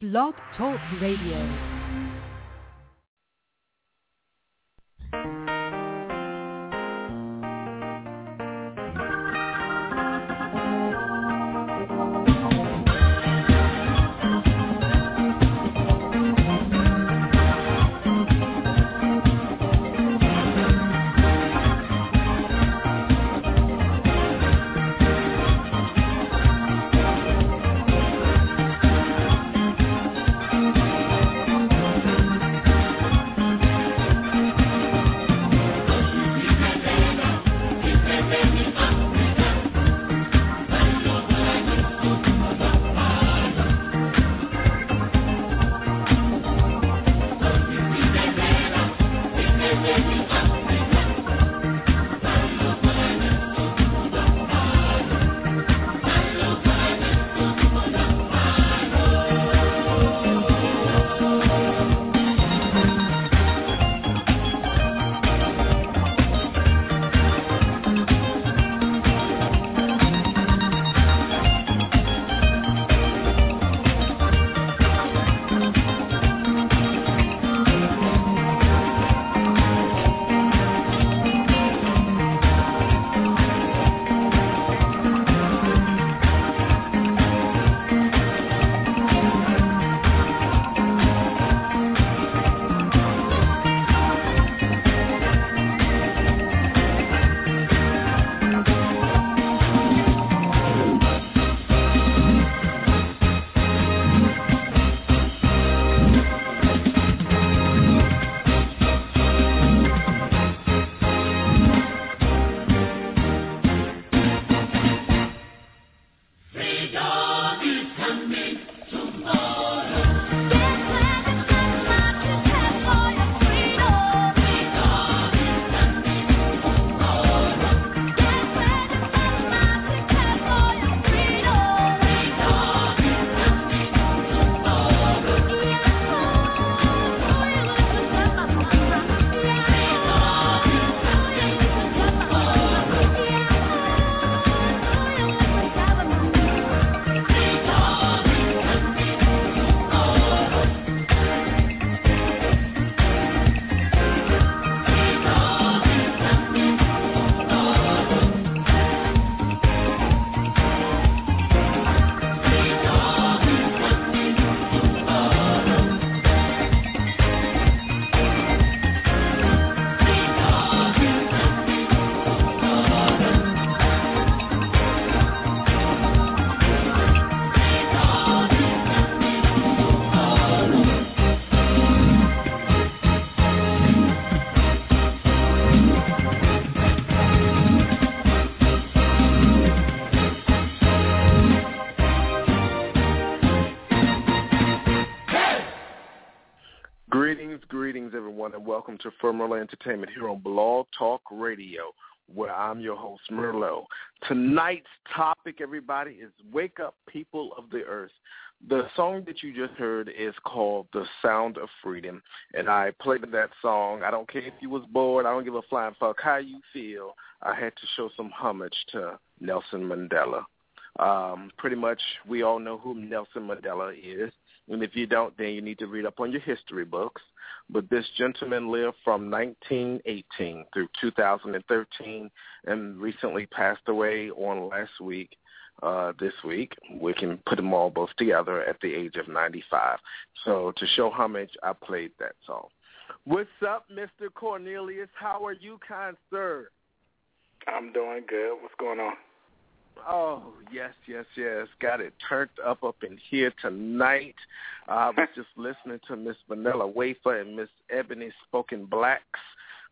Blog Talk Radio. To Firmerlo Entertainment here on Blog Talk Radio, where I'm your host, Merlo. Tonight's topic, everybody, is Wake Up People of the Earth. The song that you just heard is called The Sound of Freedom, and I played that song. I don't care if you was bored. I don't give a flying fuck how you feel. I had to show some homage to Nelson Mandela. Um, pretty much we all know who Nelson Mandela is. And if you don't, then you need to read up on your history books. But this gentleman lived from 1918 through 2013 and recently passed away on last week, uh, this week. We can put them all both together at the age of 95. So to show homage, I played that song. What's up, Mr. Cornelius? How are you, kind sir? I'm doing good. What's going on? Oh yes, yes, yes. Got it turned up up in here tonight. Uh, I was just listening to Miss Vanilla Wafer and Miss Ebony Spoken Blacks,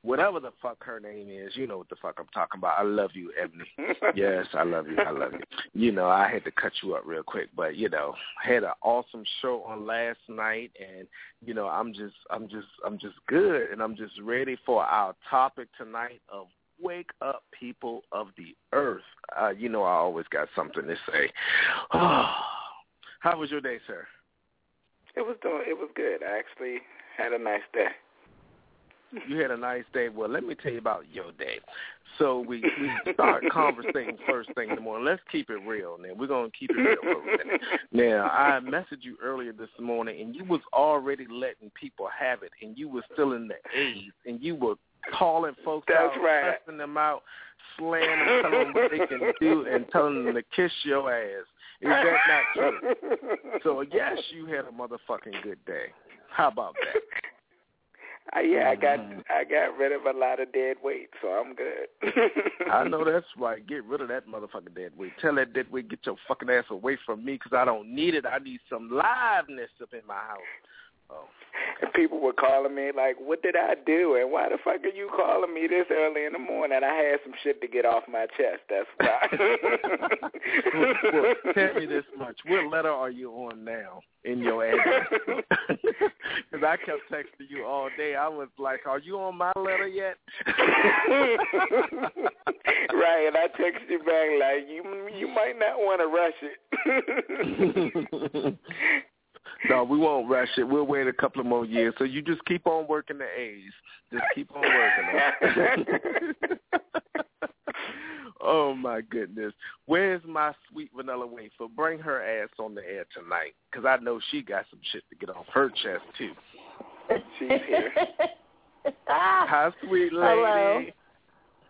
whatever the fuck her name is. You know what the fuck I'm talking about. I love you, Ebony. yes, I love you. I love you. You know, I had to cut you up real quick, but you know, had an awesome show on last night, and you know, I'm just, I'm just, I'm just good, and I'm just ready for our topic tonight of wake up people of the earth. Uh, you know I always got something to say. How was your day, sir? It was doing. It was good. I actually had a nice day. you had a nice day. Well, let me tell you about your day. So we we start conversating first thing in the morning. Let's keep it real, man. We're gonna keep it real for a minute. Now, I messaged you earlier this morning, and you was already letting people have it, and you were still in the A's, and you were calling folks That's out, right. cussing them out, slaying them, telling them what they can do, and telling them to kiss your ass. Is that not true? So yes, you had a motherfucking good day. How about that? Uh, yeah, I got Mhm. I got rid of a lot of dead weight, so I'm good. I know that's right. Get rid of that motherfucking dead weight. Tell that dead weight, get your fucking ass away from me because I don't need it. I need some liveness up in my house. Oh. And people were calling me like, "What did I do? And why the fuck are you calling me this early in the morning?" I had some shit to get off my chest. That's why. well, well, tell me this much. What letter are you on now in your address? Because I kept texting you all day. I was like, are you on my letter yet? right, and I texted you back like, "You you might not want to rush it." no, we won't rush it. We'll wait a couple of more years. So you just keep on working the A's. Just keep on working them. oh my goodness. Where's my sweet vanilla wafer? Bring her ass on the air tonight because I know she got some shit to get off her chest too. She's here. Hi, sweet lady. Hello.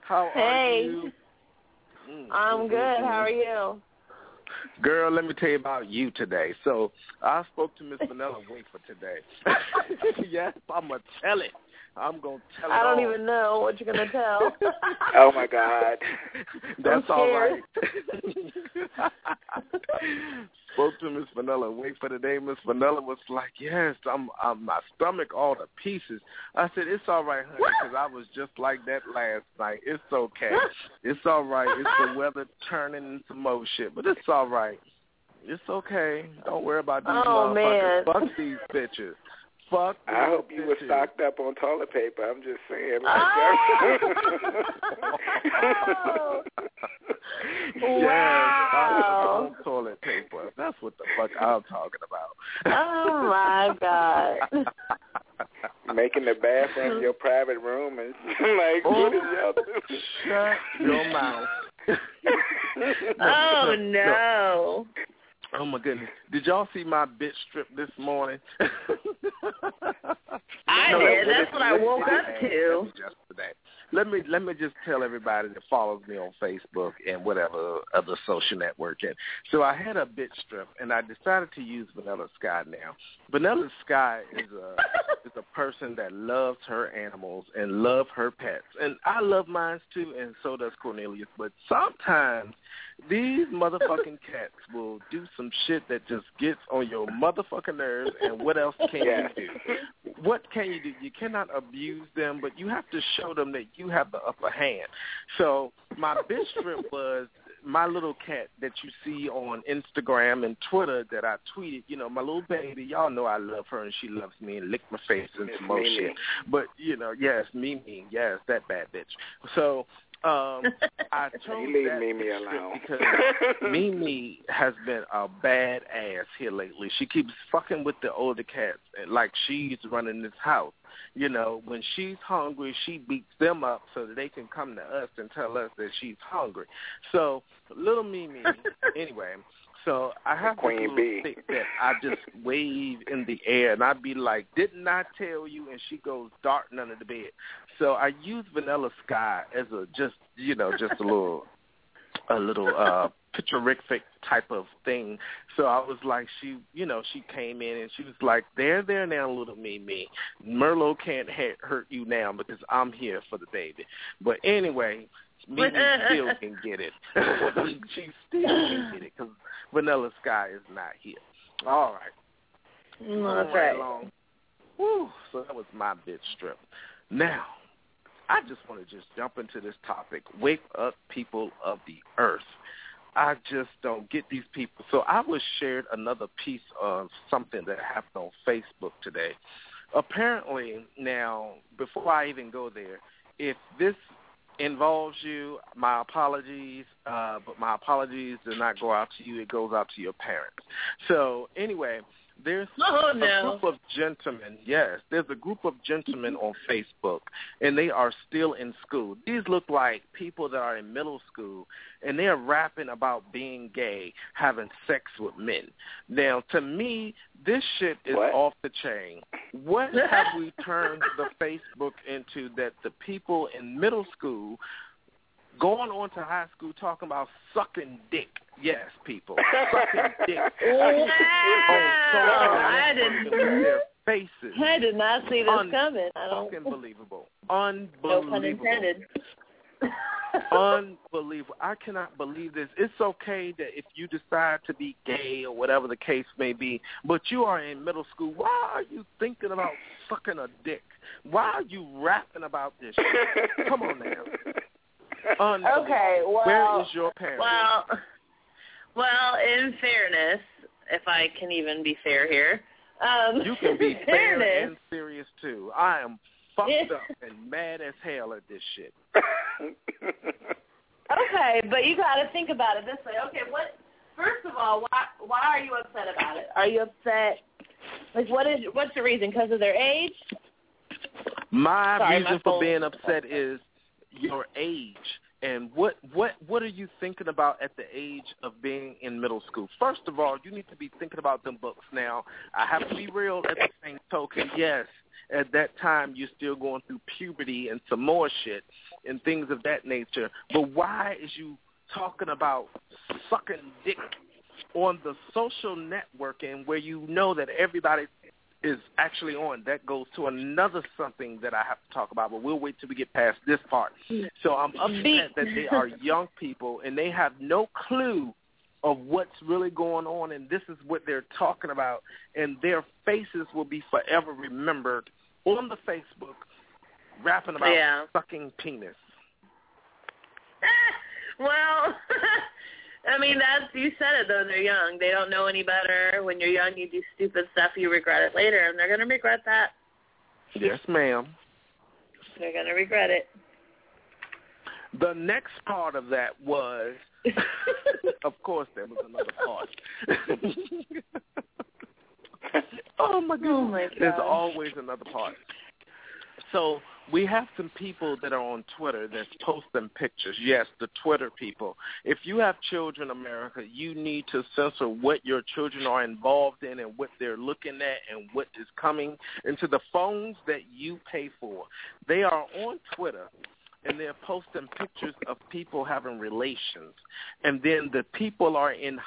How Hey. are you? Mm, I'm mm, good. mm, How mm. are you? Girl, let me tell you about you today. So I spoke to Miss Vanilla Wafer today. yes, I'm gonna tell it. I'm gonna tell. I don't all. even know what you're gonna tell. Oh my God. That's all right. Spoke to Miss Vanilla. Wait for the day. Miss Vanilla was like, "Yes, I'm, I'm my stomach all to pieces." I said, "It's all right, honey, because I was just like that last night. It's okay. It's all right. It's the weather turning into more shit, but it's all right. It's okay. Don't worry about these Oh, motherfuckers. man. Fuck these bitches. Fuck. I hope you were stocked up on toilet paper. I'm just saying. Oh. yes, Wow. was on toilet paper. That's what the fuck I'm talking about. Oh my God. Making the bathroom your private room and like oh, what is y'all doing? Shut your mouth. Oh no. Oh my goodness! Did y'all see my bitch strip this morning? I did. That's what I woke up to. Yesterday. Let me let me just tell everybody that follows me on Facebook and whatever other social network. And so I had a bit strip, and I decided to use Vanilla Sky now. Vanilla Sky is a is a person that loves her animals and love her pets, and I love mine too, and so does Cornelius. But sometimes these motherfucking cats will do some shit that just gets on your motherfucking nerves. And what else can Yeah. you do? What can you do? You cannot abuse them, but you have to show them that you have the upper hand. So my bitch strip was my little cat that you see on Instagram and Twitter that I tweeted, you know, my little baby, y'all know I love her and she loves me and lick my face and some more shit. But, you know, yes, Mimi, yes, that bad bitch. So um I chose You leave that Mimi bitch alone. because Mimi has been a bad ass here lately. She keeps fucking with the older cats and like she's running this house. You know, when she's hungry, she beats them up so that they can come to us and tell us that she's hungry. So little Mimi, anyway. So I have Queen this little stick that I just wave in the air, and I'd be like, "Didn't I tell you?" And she goes darting under the bed. So I use Vanilla Sky as a just you know just a little a little uh picturific type of thing. So I was like she you know, she came in and she was like, There, there now, little me me. Merlo can't ha- hurt you now because I'm here for the baby. But anyway, Mimi still can get it. she still can get it because Vanilla Sky is not here. All right. Mm, That's right. along. Woo. So that was my bitch strip. Now, I just want to just jump into this topic. Wake up people of the earth. I just don't get these people. So I was shared another piece of something that happened on Facebook today. Apparently, now, before I even go there, if this involves you, my apologies, uh, but my apologies do not go out to you. It goes out to your parents. So anyway, There's Oh, a no. group of gentlemen. Yes, there's a group of gentlemen on Facebook, and they are still in school. These look like people that are in middle school, and they're rapping about being gay, having sex with men. Now, to me, this shit is What? off the chain. What have we turned the Facebook into that the people in middle school going on to high school talking about sucking dick? Yes, people, sucking dick on oh, social Wow. I didn't. with their faces. I did not see this Un- coming. I don't. Fucking believable. No Unbelievable. pun intended. Unbelievable. I cannot believe this. It's okay that if you decide to be gay or whatever the case may be, but you are in middle school, why are you thinking about sucking a dick? Why are you rapping about this shit? Come on now. Okay, well, Where is your parents? Well, well, in fairness, if I can even be fair here, um, you can be fair fairness, and serious too. I am fucked up and mad as hell at this shit. Okay, but you got to think about it this way. Okay, what? First of all, why why are you upset about it? Are you upset? Like, what is what's the reason? Because of their age? My Sorry, reason my for being upset is your age and what what what are you thinking about at the age of being in middle school? First of all, you need to be thinking about them books. Now, I have to be real at the same token. Yes, at that time you're still going through puberty and some more shit and things of that nature. But why is you talking about sucking dick on the social networking where you know that everybody is actually on. That goes to another something that I have to talk about, but we'll wait till we get past this part. So I'm upset that they are young people and they have no clue of what's really going on, and this is what they're talking about, and their faces will be forever remembered on the Facebook rapping about Yeah. sucking penis. well, I mean, that's you said it though. They're young. They don't know any better. When you're young, you do stupid stuff. You regret it later, and they're gonna regret that. Yes, ma'am. They're gonna regret it. The next part of that was, of course, there was another part. oh my god! Oh, my There's always another part. So we have some people that are on Twitter that's posting pictures. Yes, the Twitter people. If you have children, America, you need to censor what your children are involved in and what they're looking at and what is coming into the phones that you pay for. They are on Twitter and they're posting pictures of people having relations, and then the people are in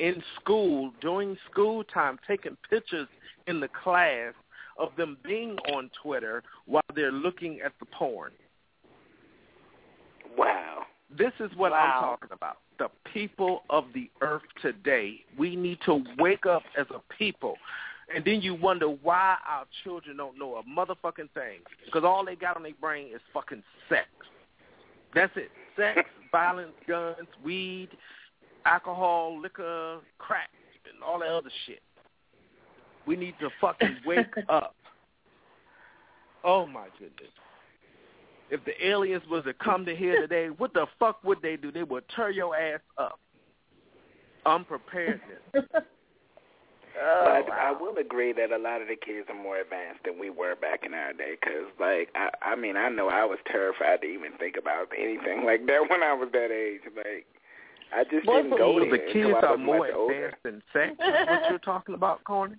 in school during school time taking pictures in the class of them being on Twitter while they're looking at the porn. wow. This is what Wow. I'm talking about. The people of the earth today. We need to wake up as a people. And then you wonder why our children don't know a motherfucking thing. Because all they got on their brain is fucking sex. That's it. Sex, violence, guns, weed, alcohol, liquor, crack, and all that other shit. We need to fucking wake up. Oh my goodness. If the aliens was to come to here today, what the fuck would they do? They would tear your ass up. Unpreparedness. Oh, But I will agree that a lot of the kids are more advanced than we were back in our day. Because, like, I, I mean, I know I was terrified to even think about anything like that when I was that age. Like, I just Well, didn't go So there the until kids I are more much older. advanced than sex. Is what you're talking about, Corny?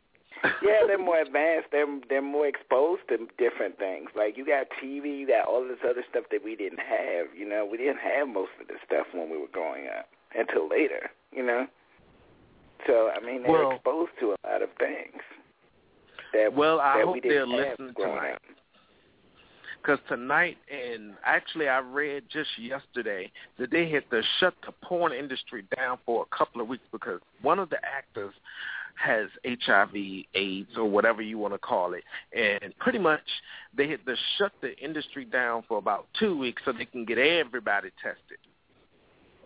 Yeah, they're more advanced. They're they're more exposed to different things. Like you got TV, you got all this other stuff that we didn't have. You know, we didn't have most of this stuff when we were growing up until later. You know, so I mean they're Well- exposed to a lot of things. That, Well, I that hope we they're listening tonight. Because tonight, and actually I read just yesterday that they had to shut the porn industry down for a couple of weeks because one of the actors has HIV, AIDS, or whatever you want to call it, and pretty much they had to shut the industry down for about two weeks so they can get everybody tested.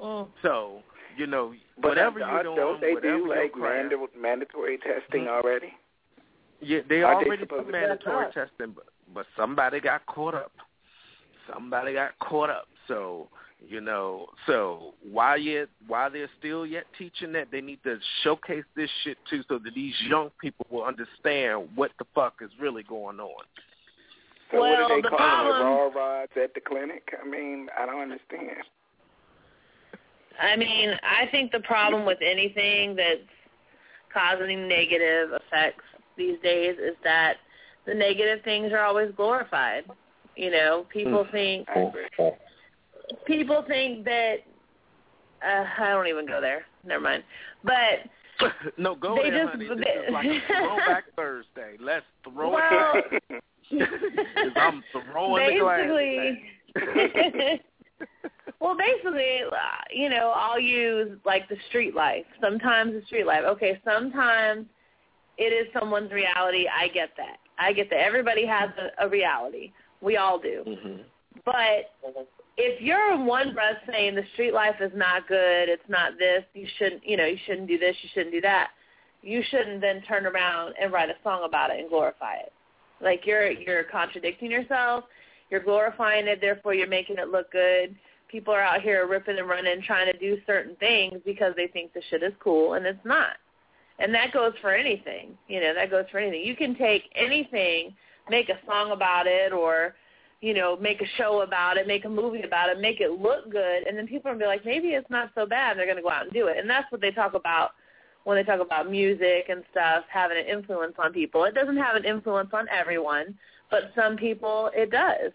Mm. So, you know, But whatever don't- you're doing, don't they whatever do like craft- manda- mandatory testing Mhm. already? Yeah, they Are already supposed put mandatory testing, but but somebody got caught up. Somebody got caught up. So You know, so why yet why they're still yet teaching that they need to showcase this shit too, so that these young people will understand what the fuck is really going on. So well, what are they the calling problem, it, raw rods at the clinic? I mean, I don't understand. I mean, I think the problem with anything that's causing negative effects these days is that the negative things are always glorified. You know, people Hmm. think I agree. People think that uh, I don't even go there. Never mind. But no, go They there, just- honey. This is like a throwback Thursday. Let's throw well, it. I'm throwing the glass. basically, well, basically, you know, I'll use like the street life. Sometimes the street life. Okay, sometimes it is someone's reality. I get that. I get that. Everybody has a, a reality. We all do. hmm But if you're in one breath saying the street life is not good, it's not this, you shouldn't, you know, you shouldn't do this, you shouldn't do that. You shouldn't then turn around and write a song about it and glorify it. Like you're you're contradicting yourself. You're glorifying it, therefore you're making it look good. People are out here ripping and running trying to do certain things because they think the shit is cool and it's not. And that goes for anything. You know, that goes for anything. You can take anything, make a song about it or you know, make a show about it, make a movie about it, make it look good, and then people are to be like, maybe it's not so bad. They're to go out and do it. And that's what they talk about when they talk about music and stuff having an influence on people. It doesn't have an influence on everyone, but some people it does.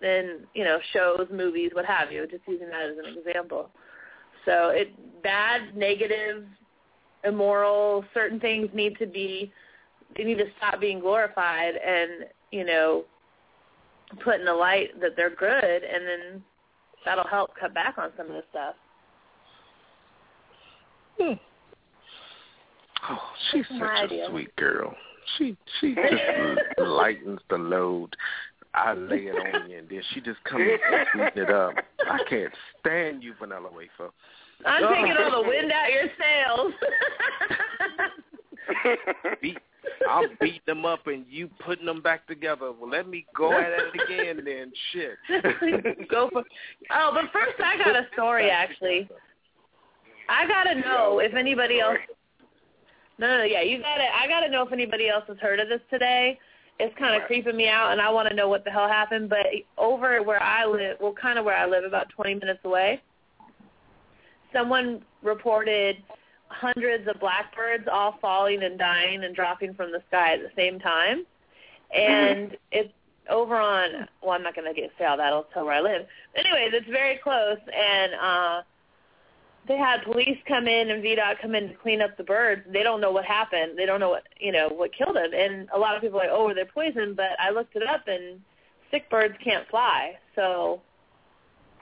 And, you know, shows, movies, what have you, just using that as an example. So it bad, negative, immoral, certain things need to be they need to stop being glorified and, you know, put in the light that they're good and then that'll help cut back on some of this stuff. Hmm. Oh, she's That's such a idea. sweet girl. She she just lightens the load. I lay it on you, and then she just comes and sweeten it up. I can't stand you, Vanilla Wafer. I'm Oh. taking all the wind out your sails. Beat, I'm beating them up, and you putting them back together. Well, let me go at it again, then. Shit. Go for Oh, but first I got a story actually. I gotta know if anybody else No, no, no, yeah, you gotta I gotta know if anybody else has heard of this today. It's kind of creeping me out, and I want to know what the hell happened. But over where I live, well, kind of where I live, about 20 minutes away, someone reported hundreds of blackbirds all falling and dying and dropping from the sky at the same time. And it's over on, well, I'm not going to get say all that. I'll tell where I live. Anyways, it's very close, and uh, they had police come in and VDOT come in to clean up the birds. They don't know what happened. They don't know what you know what killed them. And a lot of people are like, oh, were they poisoned? But I looked it up, and sick birds can't fly. So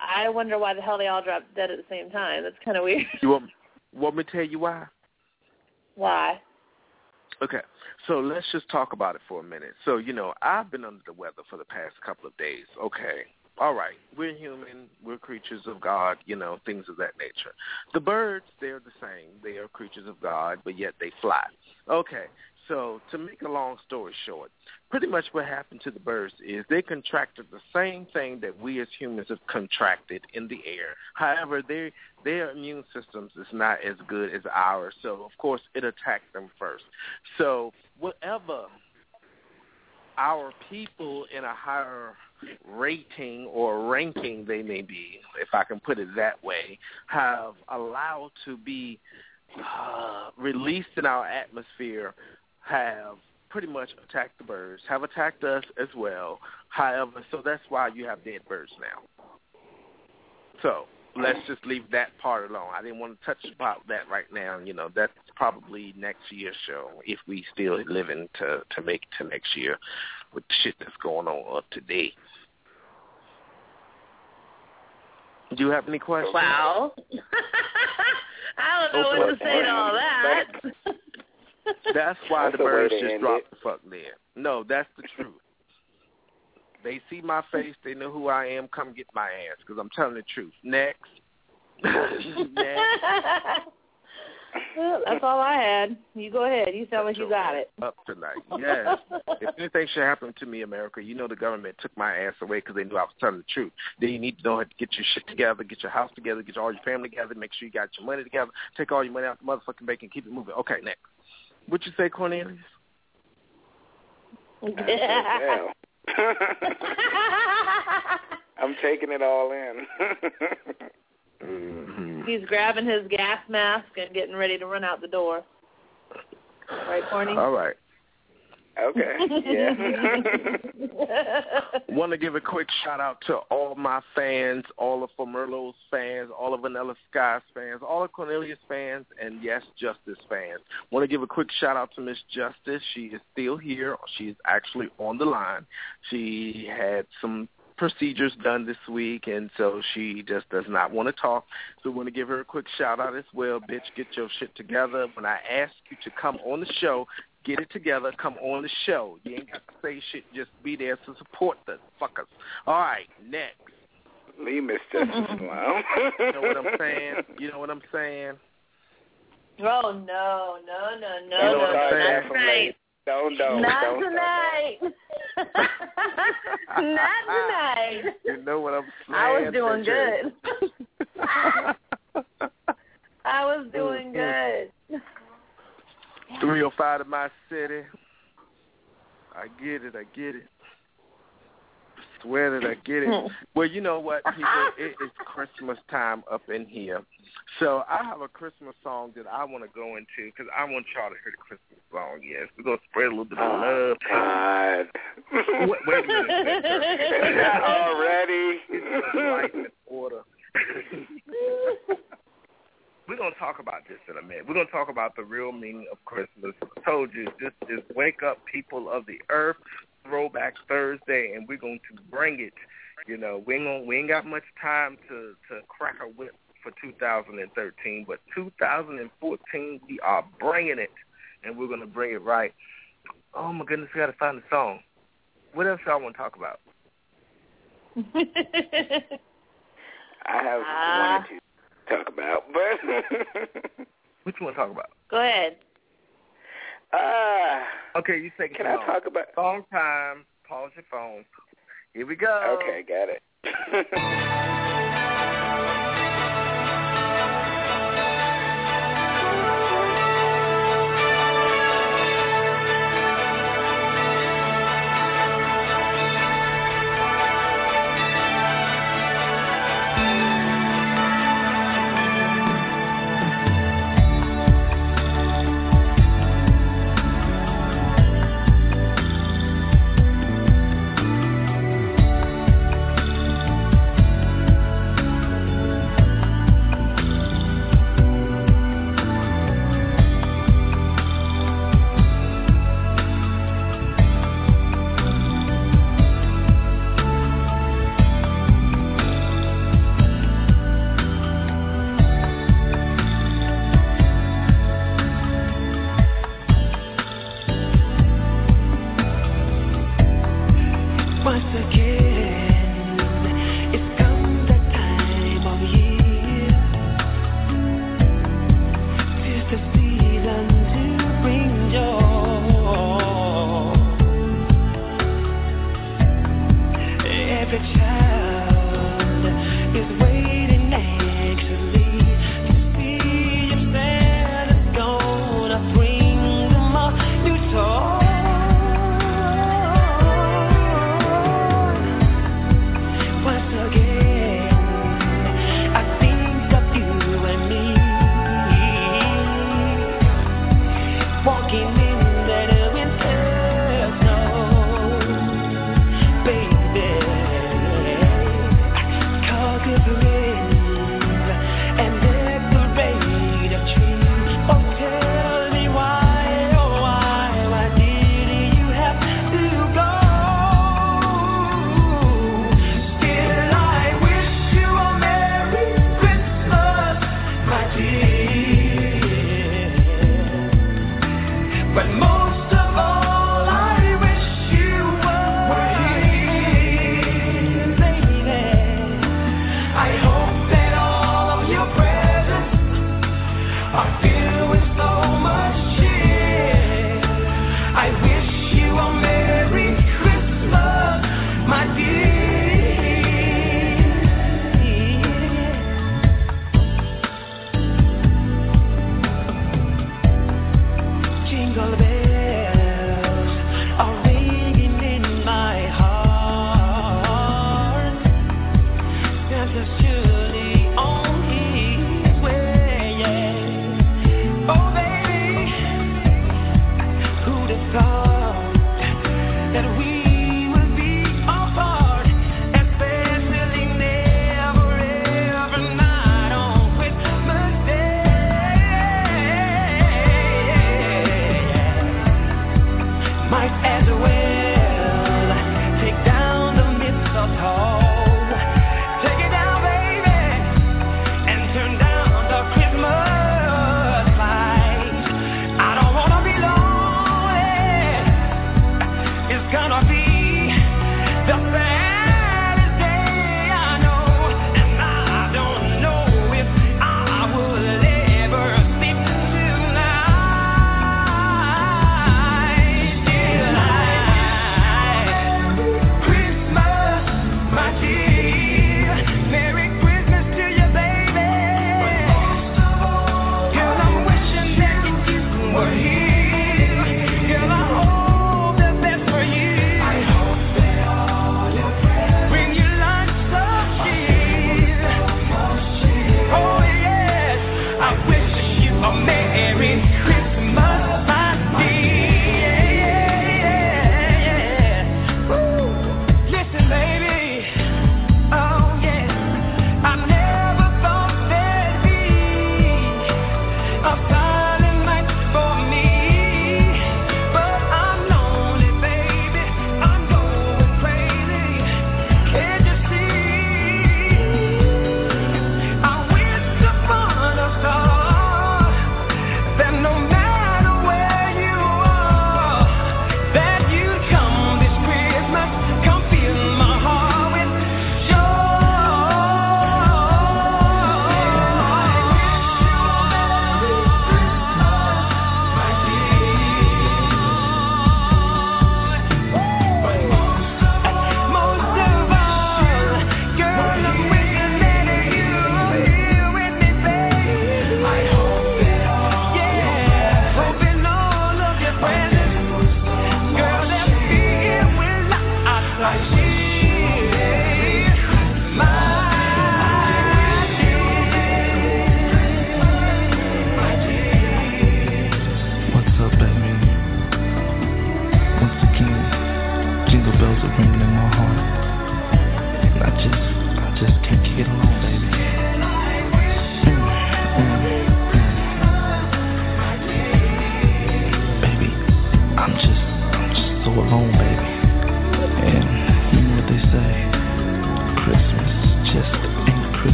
I wonder why the hell they all dropped dead at the same time. That's kind of weird. You want, want me to tell you why? why? Okay, so let's just talk about it for a minute. So, you know, I've been under the weather for the past couple of days. Okay, all right, we're human, we're creatures of God, you know, things of that nature. The birds, they're the same. They are creatures of God, but yet they fly. Okay, so to make a long story short, pretty much what happened to the birds is they contracted the same thing that we as humans have contracted in the air. However, they their immune systems is not as good as ours, so of course it attacked them first. So whatever our people in a higher rating or ranking they may be, if I can put it that way, have allowed to be uh, released in our atmosphere have pretty much attacked the birds, have attacked us as well. However, so that's why you have dead birds now. So let's just leave that part alone. I didn't want to touch about that right now. You know, that's probably next year's show if we still living to to make it to next year with the shit that's going on up today. Do you have any questions? Wow. I don't know Oh, what to say to all that. That's why That's the the birds just end dropped it. the fuck there. No, that's the truth. They see my face. They know who I am. Come get my ass because I'm telling the truth. Next. Next. Well, that's all I had. You go ahead. You sound like you got it. Up tonight, yes. if anything should happen to me, America, you know the government took my ass away because they knew I was telling the truth. Then you need to know how to get your shit together, get your house together, get all your family together, make sure you got your money together, take all your money out the motherfucking bank and keep it moving. Okay, next. What you say, Cornelius? Yeah. I'm taking it all in. mm-hmm. He's grabbing his gas mask and getting ready to run out the door. Right, Corny? All right. Okay. Yeah. Want to give a quick shout out to all my fans, all of Formerlo's fans, all of Vanilla Sky's fans, all of Cornelius fans, and yes, Justice fans. Want to give a quick shout out to Miss Justice. She is still here. She's actually on the line. She had some procedures done this week, and so she just does not want to talk. So we want to give her a quick shout out as well. Bitch, get your shit together. When I ask you to come on the show, get it together, come on the show. You ain't got to say shit, just be there to support the fuckers. All right, next. Leave Miss Justice alone. You know what I'm saying? You know what I'm saying? Oh no, no, no, no, You know no, what I'm no, saying? not. Don't, don't, Not don't. tonight. Not tonight. You know what I'm saying? I was doing mm-hmm. good. I was doing good. 305 to my city. I get it. I get it. Swear that I get it. Well, you know what, people? It is Christmas time up in here. So I have a Christmas song that I want to go into because I want y'all to hear the Christmas song. Yes, we're gonna spread a little bit of love. God. Wait, wait a minute. Not already. Life in order. We're gonna talk about this in a minute. We're gonna talk about the real meaning of Christmas. I told you this is Wake Up People of the Earth Throwback Thursday, and we're going to bring it. You know, we ain't gonna, we ain't got much time to to crack a whip for 2013, but 2014 we are bringing it, and we're gonna bring it right. Oh my goodness, we gotta find a song. What else y'all want to talk about? I have Ah. one or two to talk about, but What you want to talk about? Go ahead. uh, Okay, you take it. can I long. talk about? Song time. Pause your phone. Here we go. Okay, got it.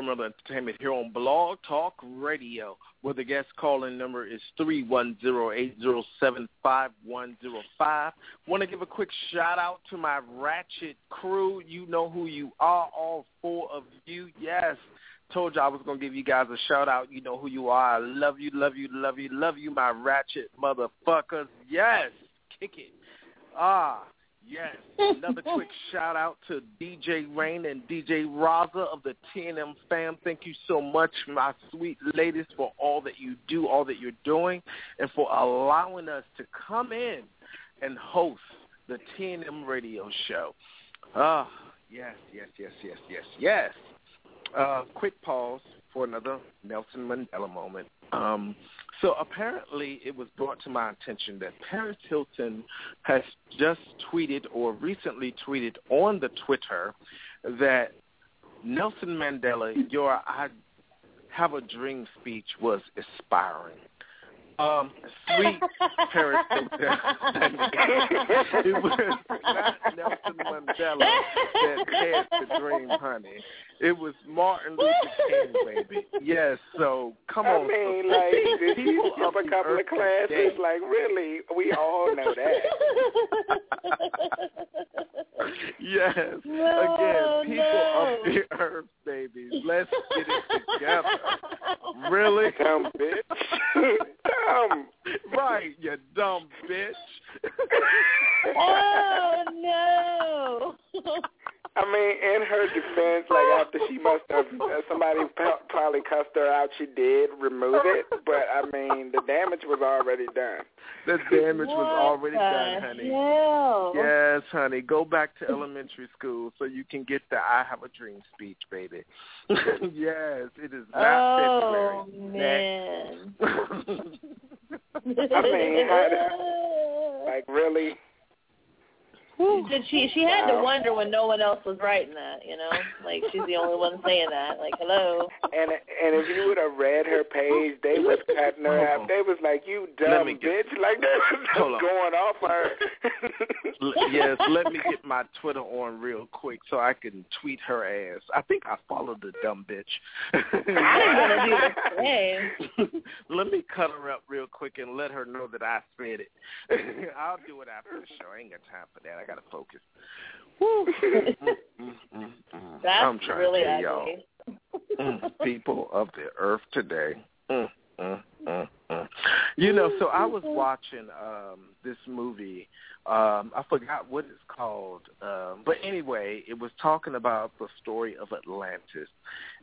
Entertainment here on Blog Talk Radio, where the guest calling number is three one zero eight zero seven five one zero five. Want to give a quick shout out to my Ratchet crew. You know who you are, all four of you. Yes, told you I was gonna give you guys a shout out. You know who you are. I love you, love you, love you, love you, my Ratchet motherfuckers. Yes, kick it. Ah, Yes. Another quick shout out to DJ Rain and DJ Raza of the TNM fam. Thank you so much, my sweet ladies, for all that you do, all that you're doing, and for allowing us to come in and host the TNM radio show. Ah, uh, yes, yes, yes, yes, yes, yes. Uh, quick pause for another Nelson Mandela moment. Um, so apparently it was brought to my attention that Paris Hilton has just tweeted or recently tweeted on the Twitter that Nelson Mandela, your I have a dream speech was inspiring. Um, sweet Paris Hilton. it was not Nelson Mandela that had the dream, honey. It was Martin Luther King, baby. Yes, so come I on. I mean, so, like, did people skip a couple of classes? Today. Like, really? We all know that. yes. No, Again, people no. of the earth, babies. Let's get it together. Really? Dumb bitch. Dumb. Right, you dumb bitch. oh no. I mean, in her defense, like after she must have uh, somebody probably cussed her out, she did remove it. But I mean, the damage was already done. The damage was already the done, honey. Hell? Yes, honey. Go back to elementary school so you can get the "I have a dream" speech, baby. yes, it is not oh February. man. I mean, how the- Like really, Did she she had to wonder when no one else was writing that, you know? Like she's the only one saying that. Like, hello. And and if you would have read her page, they was cutting her Hold out. on. They was like, "You dumb me get- bitch!" Like they was just Hold on. going off her. L- yes, let me get my Twitter on real quick so I can tweet her ass. I think I followed the dumb bitch. I'm gonna do the same. let me cut her up real quick and let her know that I said it. I'll do it after the show. I ain't got time for that. I gotta focus. Woo. Mm, mm, mm, mm. That's I'm trying really to tell y'all. ugly. Mm, people of the earth today. Mm, mm, mm, mm. You know, so I was watching um this movie. Um I forgot what it's called. Um but anyway, it was talking about the story of Atlantis.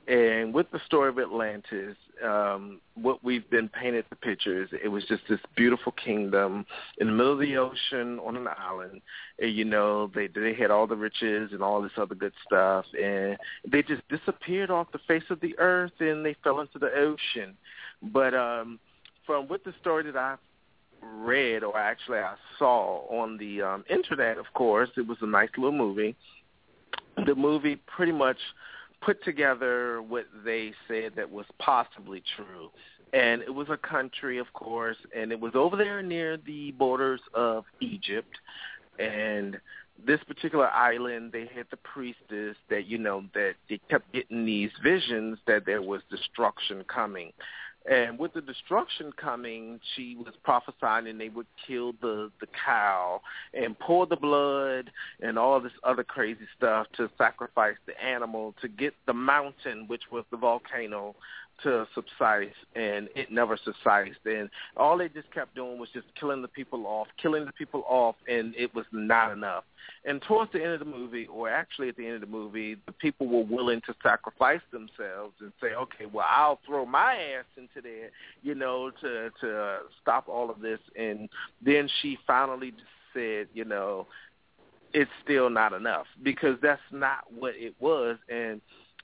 And with the story of Atlantis, um what we've been painted the pictures, it was just this beautiful kingdom in the middle of the ocean on an island. And, you know, they they had all the riches and all this other good stuff and they just disappeared off the face of the earth and they fell into the ocean. But um from what the story that I read or actually I saw on the um internet of course, it was a nice little movie. The movie pretty much put together what they said that was possibly true. And it was a country, of course, and it was over there near the borders of Egypt. And this particular island, they had the priestess that, you know, that they kept getting these visions that there was destruction coming. And with the destruction coming, she was prophesying they would kill the, the cow and pour the blood and all this other crazy stuff to sacrifice the animal to get the mountain, which was the volcano, to subside and it never subsided and all they just kept doing was just killing the people off killing the people off and it was not enough. And towards the end of the movie or actually at the end of the movie the people were willing to sacrifice themselves and say okay well i'll throw my ass into there you know to to stop all of this. And then she finally just said you know it's still not enough because that's not what it was. And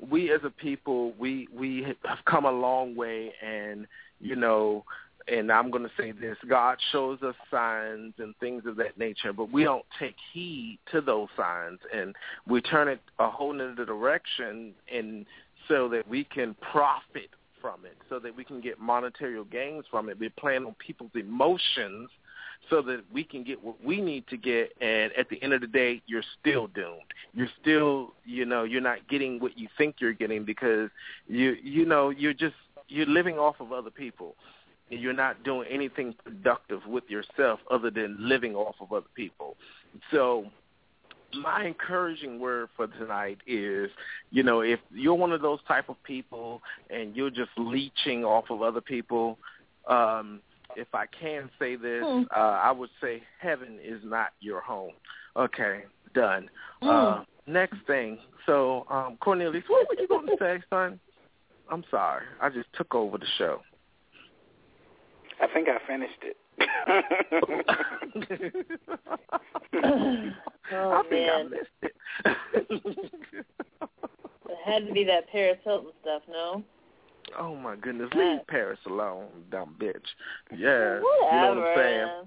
we as a people we we have come a long way and you know and I'm going to say this God shows us signs and things of that nature but we don't take heed to those signs and we turn it a whole nother direction and so that we can profit from it so that we can get monetary gains from it. We're playing on people's emotions so that we can get what we need to get and at the end of the day you're still doomed. You're still you know you're not getting what you think you're getting because you you know you're just you're living off of other people. And you're not doing anything productive with yourself other than living off of other people. So my encouraging word for tonight is, you know, if you're one of those type of people and you're just leeching off of other people, um, if I can say this, Hmm. uh, I would say heaven is not your home. Okay, done. Hmm. Uh, next thing. So, um, Cornelius, what were you going to say, son? I'm sorry. I just took over the show. I think I finished it. Oh, I think I man. missed it. It had to be that Paris Hilton stuff, no? Oh my goodness, leave Paris alone, dumb bitch. Yeah, you know what I'm Whatever.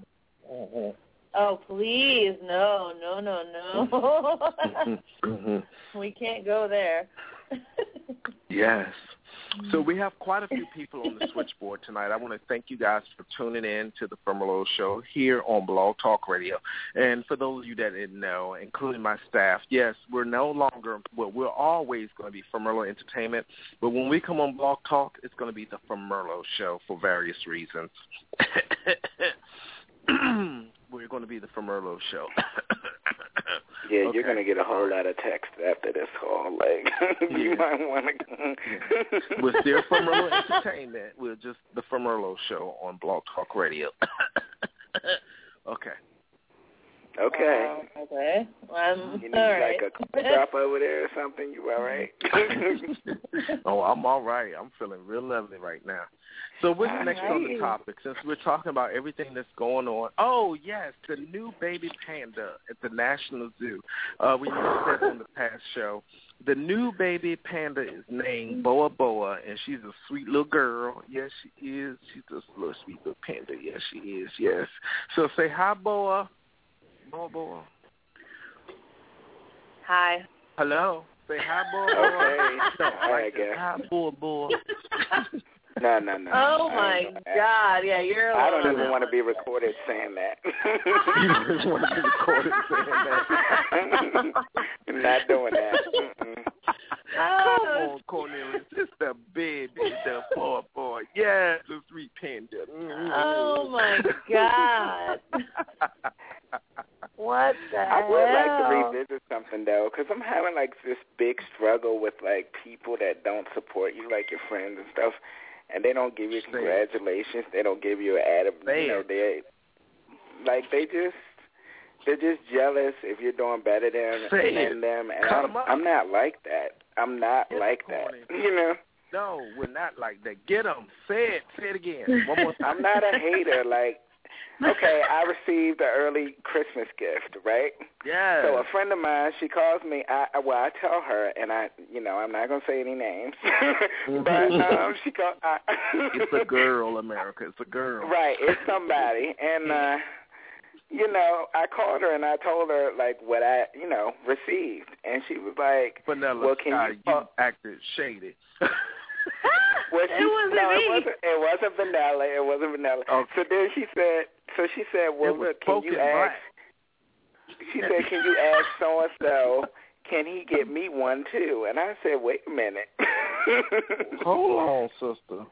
saying. Oh, please, no, no, no, no. Mhm. Mhm. we can't go there. Yes. So we have quite a few people on the switchboard tonight. I want to thank you guys for tuning in to the Firmalo Show here on Blog Talk Radio. And for those of you that didn't know, including my staff, yes, we're no longer, well, we're always going to be Firmalo Entertainment. But when we come on Blog Talk, it's going to be the Firmalo Show for various reasons. we're going to be the Firmalo Show. Yeah, Okay. you're gonna get a whole lot of text after this call. Like you might want to. We're still from Firmalo Entertainment. We're just the From Firmalo Show on Blog Talk Radio. okay. Okay. Okay. Um, You need all right. like a drop over there or something. You all right? oh, I'm all right. I'm feeling real lovely right now. So what's All next on the topic? Since we're talking about everything that's going on. Oh yes, the new baby panda at the National Zoo. Uh, we mentioned that on the past show. The new baby panda is named Bao Bao, and she's a sweet little girl. Yes, she is. She's a little sweet little panda. Yes, she is. Yes. So say hi, Boa. Bao Bao. Hi. Hello. Say hi, boy. Okay. No, Hi, like I guess. Hi, boy, boy. No, no, no. Oh I my ain't doing that. God! Yeah, you're. I don't even want to be recorded saying that. you just want to be recorded saying that. Not doing that. Mm-mm. Come Oh. on, Cornelius. It's the baby, the poor boy. Yes, the sweet panda. Mm. Oh my God! What the I hell? would like to revisit something though, because I'm having like this big struggle with like people that don't support you, like your friends and stuff, and they don't give you Say it. congratulations. They don't give you an ad Say you know they like they just they're just jealous if you're doing better than Say than it. them, and Cut I'm 'em up. I'm not like that. I'm not It's like that. You know, No, we're not like that. Get them. Say it. Say it again. One more time. I'm not a hater. Like, okay, I received an early Christmas gift, right? Yes. So a friend of mine, she calls me. I I- well, I tell her, and I, you know, I'm not gonna say any names, but um, she called. It's a girl, America. It's a girl. Right, it's somebody, and uh, you know, I called her and I told her like what I, you know, received, and she was like, Vanilla Well, can Sky, you- you acted shady. Well, she, It wasn't no, me. it wasn't. It wasn't vanilla. It wasn't vanilla. Okay. So then she said. So she said, "Well, look, can you ask?" black. She said, "Can you ask so and so? Can he get me one too?" And I said, "Wait a minute. Hold on, sister.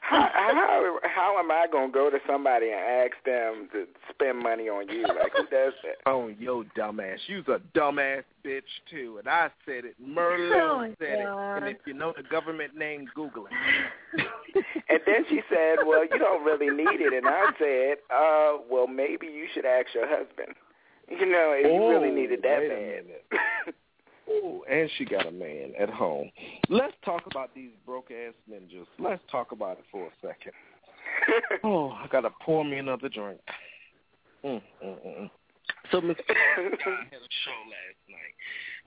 How, how how am I gonna go to somebody and ask them to spend money on you? Like who does that? On your dumbass. You's a dumbass bitch too. And I said it. Oh, Merlo my said God. it. And if you know the government name, Google it. And then she said, "Well, you don't really need it." And I said, "Uh, well, maybe you should ask your husband. You know, if you really Oh, needed that wait a bad." Ooh, and she got a man at home. Let's talk about these broke ass ninjas. Let's talk about it for a second. Oh, I gotta pour me another drink. Mm, mm, mm, mm. So Miss had a show last night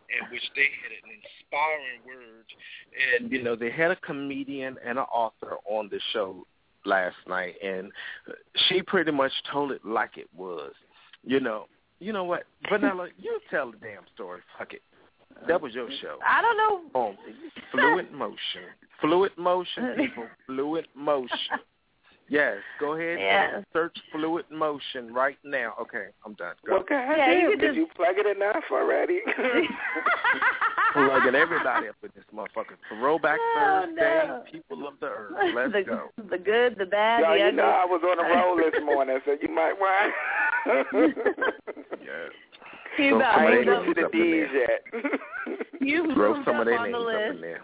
in which they had an inspiring word, and you know they had a comedian and an author on the show last night, and she pretty much told it like it was. You know, you know what, Vanilla, you tell the damn story. Fuck it. That was your show. I don't know. Oh, fluid motion. Fluid motion, people. Fluid motion. Yes, go ahead Yes. and search fluid motion right now. Okay, I'm done. Go. Well, God Yeah, damn, could did just- you plug it enough already? Plugging everybody up in this motherfucker. Throwback Oh, Thursday, no. people of the earth. Let's the, go. The good, the bad, Y'all, the you ugly. know I was on a roll this morning, so you might want. Yeah. You Throw about some of their moved get to up, the in D's there. yet. you Throw moved some up of their names the up in there.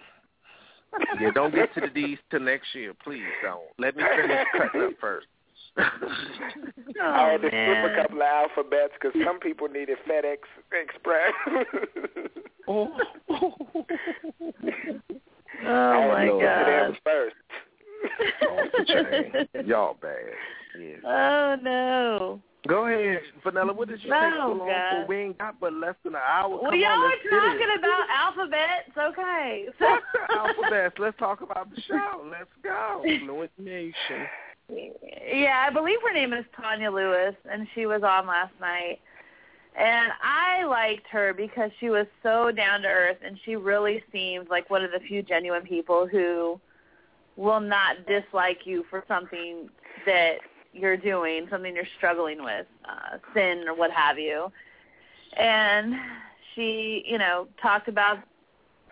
Yeah, don't get to the D's till next year, please don't. Let me finish cutting up first. Oh, I had to skip a couple of alphabets because some people needed FedEx Express. oh. Oh my to get to them god. first. Off the chain. Y'all bad. Yeah. Oh no. Go ahead, Vanilla. What did you No, take so long God. for? We ain't got but less than an hour. Well, Come y'all on, are talking about alphabets, okay? So alphabets. Let's talk about the show. Let's go. Fluent Motion. Yeah, I believe her name is Tanya Lewis, and she was on last night. And I liked her because she was so down to earth, and she really seemed like one of the few genuine people who will not dislike you for something that you're doing, something you're struggling with, uh, sin or what have you. And she, you know, talked about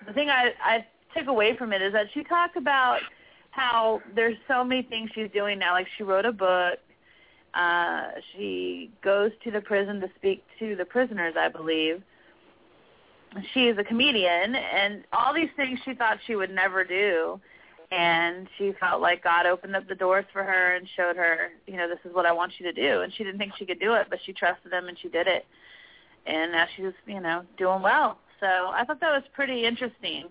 the thing I I took away from it is that she talked about how there's so many things she's doing now. Like she wrote a book. Uh, she goes to the prison to speak to the prisoners, I believe. She is a comedian, and all these things she thought she would never do. And she felt like God opened up the doors for her and showed her, you know, this is what I want you to do. And she didn't think she could do it, but she trusted him and she did it. And now she's, you know, doing well. So I thought that was pretty interesting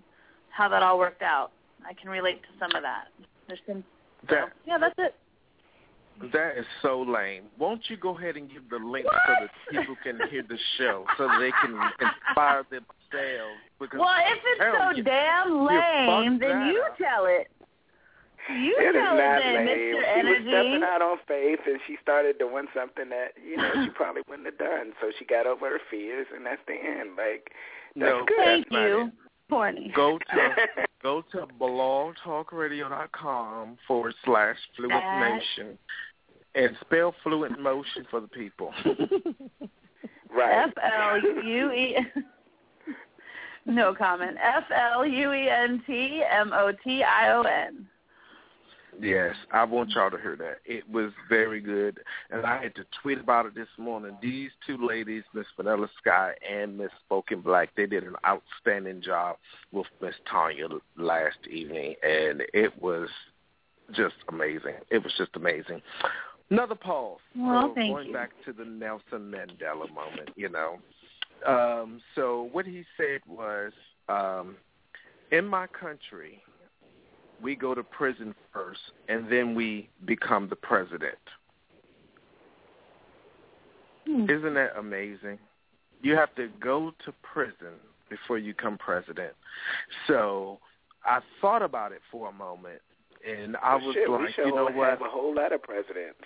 how that all worked out. I can relate to some of that. There's some, so, That yeah, that's it. that is so lame. Won't you go ahead and give the link so that people can hear the show, so they can inspire themselves? Because Well, if it's so you- damn lame, then you up. tell it. You it is know not it, lame. Mr. She was stepping out on faith, and she started doing something that you know she probably wouldn't have done. So she got over her fears, and that's the end. Like that's No, good. Thank That's you, it. Corny. Go to go to blogtalkradio.com forward slash fluent That- motion and spell fluent motion for the people. right. F L U E. No comment. F L U E N T M O T I O N. yes, I want y'all to hear that. It was very good, and I had to tweet about it this morning. These two ladies, Miss Vanilla Sky and Miss Spoken Black, they did an outstanding job with Miss Tanya last evening, and it was just amazing. It was just amazing. Another pause. Well, so thank going you. back to the Nelson Mandela moment, you know. Um, so what he said was, um, in my country, we go to prison first, and then we become the president. Hmm. Isn't that amazing? You have to go to prison before you become president. So I thought about it for a moment, and I Well, was shit, like, you know what, have a whole lot of presidents.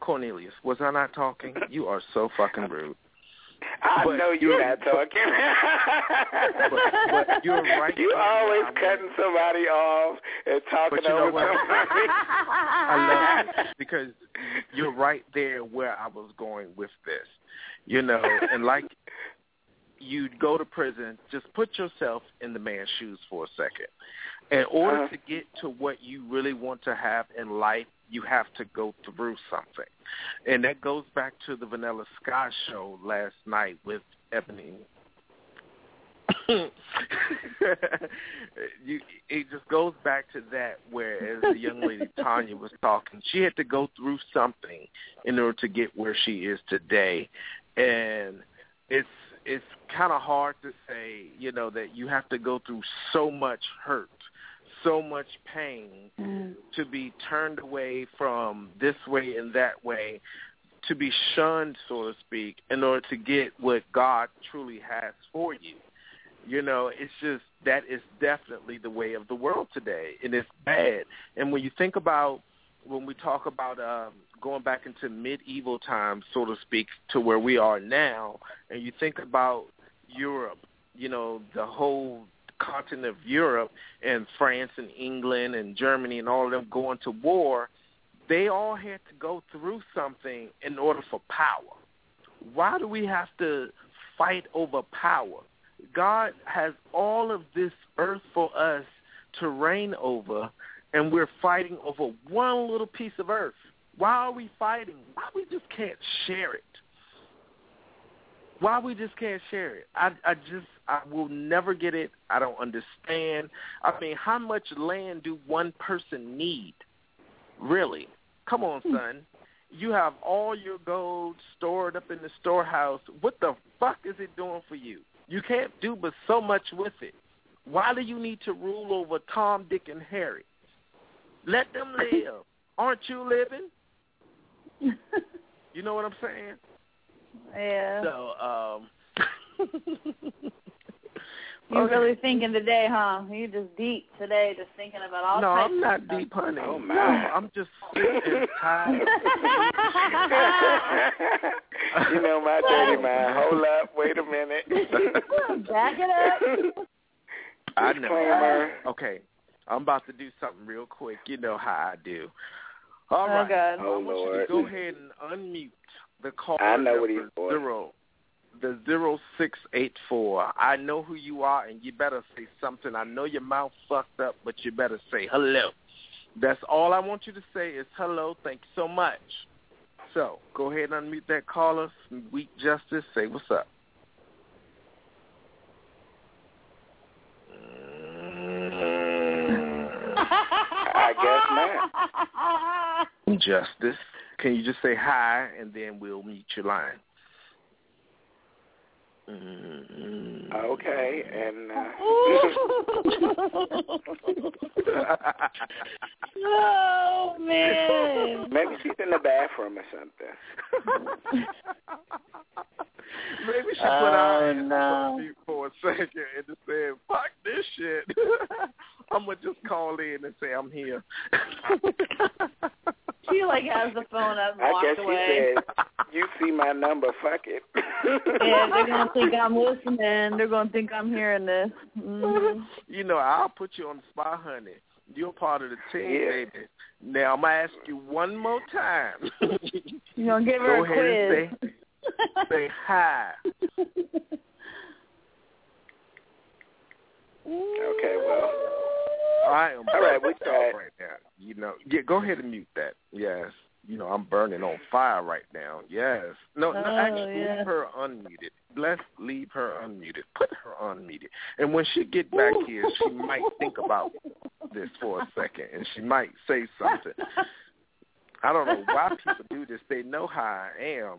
Cornelius, was I not talking? You are so fucking rude. I But know you're not talking. But- but you're right You always I cutting somebody off and talking you know over somebody. I love it because you're right there where I was going with this. You know, and like you'd go to prison, just put yourself in the man's shoes for a second. In order Uh-huh. to get to what you really want to have in life, you have to go through something. And that goes back to the Vanilla Sky show last night with Ebony. you, it just goes back to that where as the young lady Tanya was talking, she had to go through something in order to get where she is today. And it's it's kind of hard to say, you know, that you have to go through so much hurt, so much pain Mm. to be turned away from this way and that way, to be shunned, so to speak, in order to get what God truly has for you. You know, it's just that is definitely the way of the world today, and it's bad. And when you think about when we talk about um, going back into medieval times, so to speak, to where we are now, and you think about Europe, you know, the whole continent of Europe and France and England and Germany and all of them going to war, they all had to go through something in order for power. Why do we have to fight over power? God has all of this earth for us to reign over, and we're fighting over one little piece of earth. Why are we fighting? Why we just can't share it? Why we just can't share it? I I just I will never get it. I don't understand. I mean, how much land do one person need? Really? Come on, hmm. son. You have all your gold stored up in the storehouse. What the fuck is it doing for you? You can't do but so much with it. Why do you need to rule over Tom, Dick, and Harry? Let them live. Aren't you living? You know what I'm saying? Yeah. So, um You're okay. really thinking today, huh? You just deep today, just thinking about all No, I'm not stuff. deep, honey. Oh, my. No, I'm just sick and tired. you know my dirty mind. Hold up, wait a minute. Back it up. I know. Disclaimer. Okay, I'm about to do something real quick. You know how I do. All Oh, right. God. I Oh, want you Lord. to go ahead and unmute the call I know what he's for. zero, the zero six eight four. I know who you are, and you better say something. I know your mouth fucked up, but you better say hello. That's all I want you to say is hello. Thank you so much. So go ahead and unmute that caller. Weak Justice, say what's up. I guess not. Justice. Can you just say hi and then we'll mute your line? Mm. Okay, and uh, oh man. maybe she's in the bathroom or something. Maybe she put our Oh, ass no. on for a second and just said, "Fuck this shit." I'm gonna just call in and say I'm here. She like has the phone up and I walked guess she away. said, "You see my number? Fuck it." Yeah, they're gonna think I'm listening. They're gonna think I'm hearing this. Mhm. you know, I'll put you on the spot, honey. You're part of the team, Yeah. baby. Now I'm gonna ask you one more time. You gonna give Go her ahead a and quiz? say, say hi. okay, well, I am All right, we burning tried. right now. You know, yeah. Go ahead and mute that. Yes. You know, I'm burning on fire right now. Yes. No, no Oh, actually, yeah. leave her unmuted. Let's leave her unmuted. Put her unmuted. And when she get back here, she might think about this for a second, and she might say something. I don't know why people do this. They know how I am.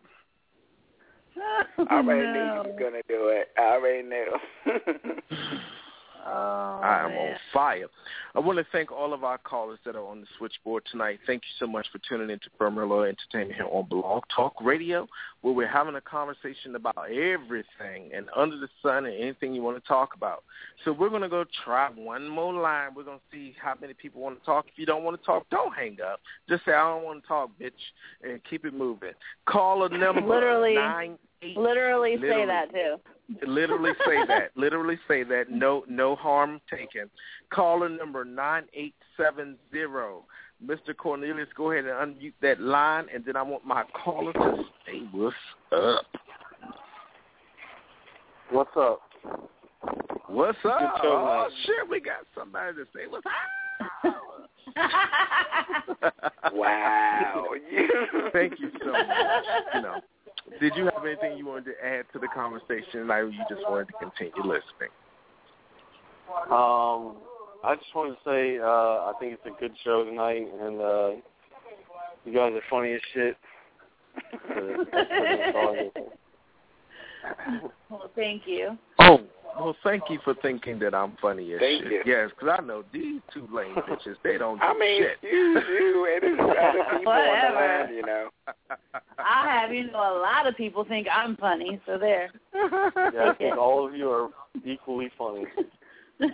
I already knew no. you was gonna do it. I already knew. Oh, I am man. on fire. I want to thank all of our callers that are on the switchboard tonight. Thank you so much for tuning into Firmalo Entertainment here on Blog Talk Radio, where we're having a conversation about everything and under the sun and anything you want to talk about. So we're going to go try one more line. We're going to see how many people want to talk. If you don't want to talk, don't hang up. Just say, I don't want to talk, bitch, and keep it moving. Call a number. Literally. Nine, Literally, Literally. say that too. Literally say that. Literally say that. No, no harm taken. Caller number nine eight seven zero. Mr. Cornelius, go ahead and unmute that line, and then I want my caller to say what's up. What's up? What's up? Oh man. shit, we got somebody to say what's up. wow. Thank you so much. You know, did you have anything you wanted to add to the conversation, or you just wanted to continue listening? Um, I just wanted to say uh, I think it's a good show tonight, and uh, you guys are funny as shit. That's pretty much all I can say. well, thank you. Oh, well, thank you for thinking that I'm funny as Thank shit. you. Yes, because I know these two lame bitches, they don't do I mean, shit. you, you, and there's other people on the Whatever. line, you know. I have you know a lot of people think I'm funny, so there. Yeah, I think all of you are equally funny.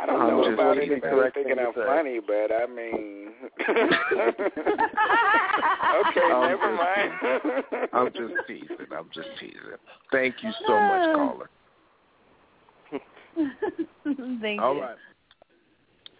I don't I'm know just about thinking anybody correct thinking thing I'm funny, but I mean, okay, I'm never just- mind. I'm just teasing. I'm just teasing. Thank you so much, caller. Thank All you. right.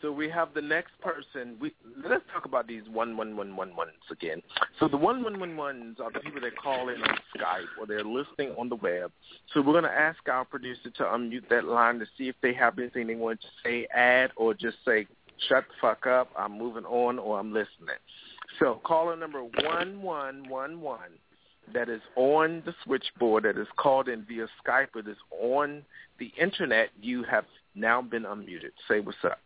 So we have the next person. We let's talk about these one one one one ones again. So the one one one ones are the people that call in on Skype or they're listening on the web. So we're going to ask our producer to unmute that line to see if they have anything they want to say, add, or just say, "Shut the fuck up, I'm moving on," or "I'm listening." So caller number one one one one that is on the switchboard that is called in via Skype or is on the internet, you have now been unmuted. Say what's up.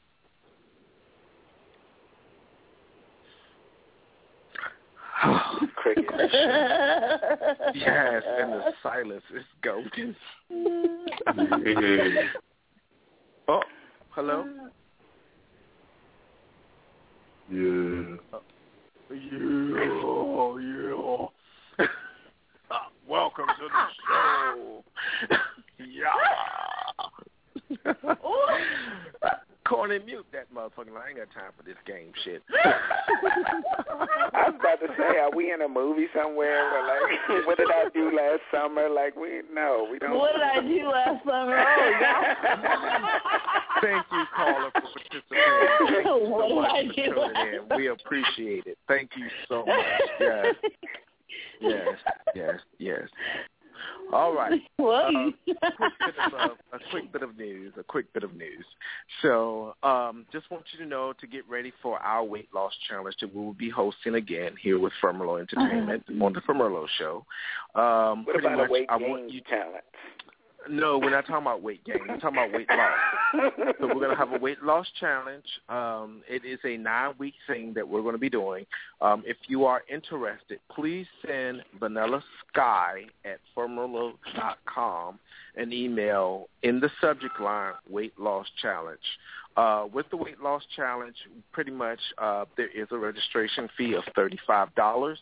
Cricket. yes, and the silence is golden. oh, hello. Yeah. Oh, yeah, yeah. Welcome to the show. Corny, mute that motherfucker. I ain't got time for this game shit. I was about to say, are we in a movie somewhere? Where like, what did I do last summer? Like, we no, we don't. What did I do last summer? Oh God. Thank you, caller, for participating. Thank you so What did much I for do tuning in. We appreciate it. Thank you so much. Yes, yes, yes, yes. All right. What? Um, quick bit of, uh, a quick bit of news. A quick bit of news. So, um, just want you to know to get ready for our weight loss challenge that we will be hosting again here with Firmalo Entertainment on the Firmalo Show. Um, What pretty about much, a weight I gain want you. talent? No, we're not talking about weight gain. We're talking about weight loss. So we're going to have a weight loss challenge. Um, it is a nine-week thing that we're going to be doing. Um, if you are interested, please send Vanilla Sky at com an email in the subject line weight loss challenge. Uh, with the weight loss challenge, pretty much uh, there is a registration fee of $35.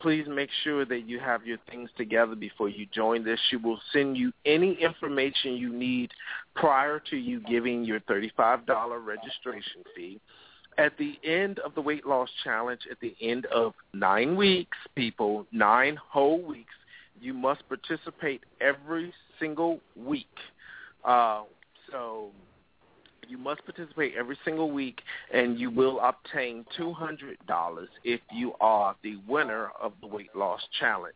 Please make sure that you have your things together before you join this. She will send you any information you need prior to you giving your $35 registration fee. At the end of the weight loss challenge, at the end of nine weeks, people, nine whole weeks, you must participate every single week. Uh, so you must participate every single week, and you will obtain $200 if you are the winner of the weight loss challenge.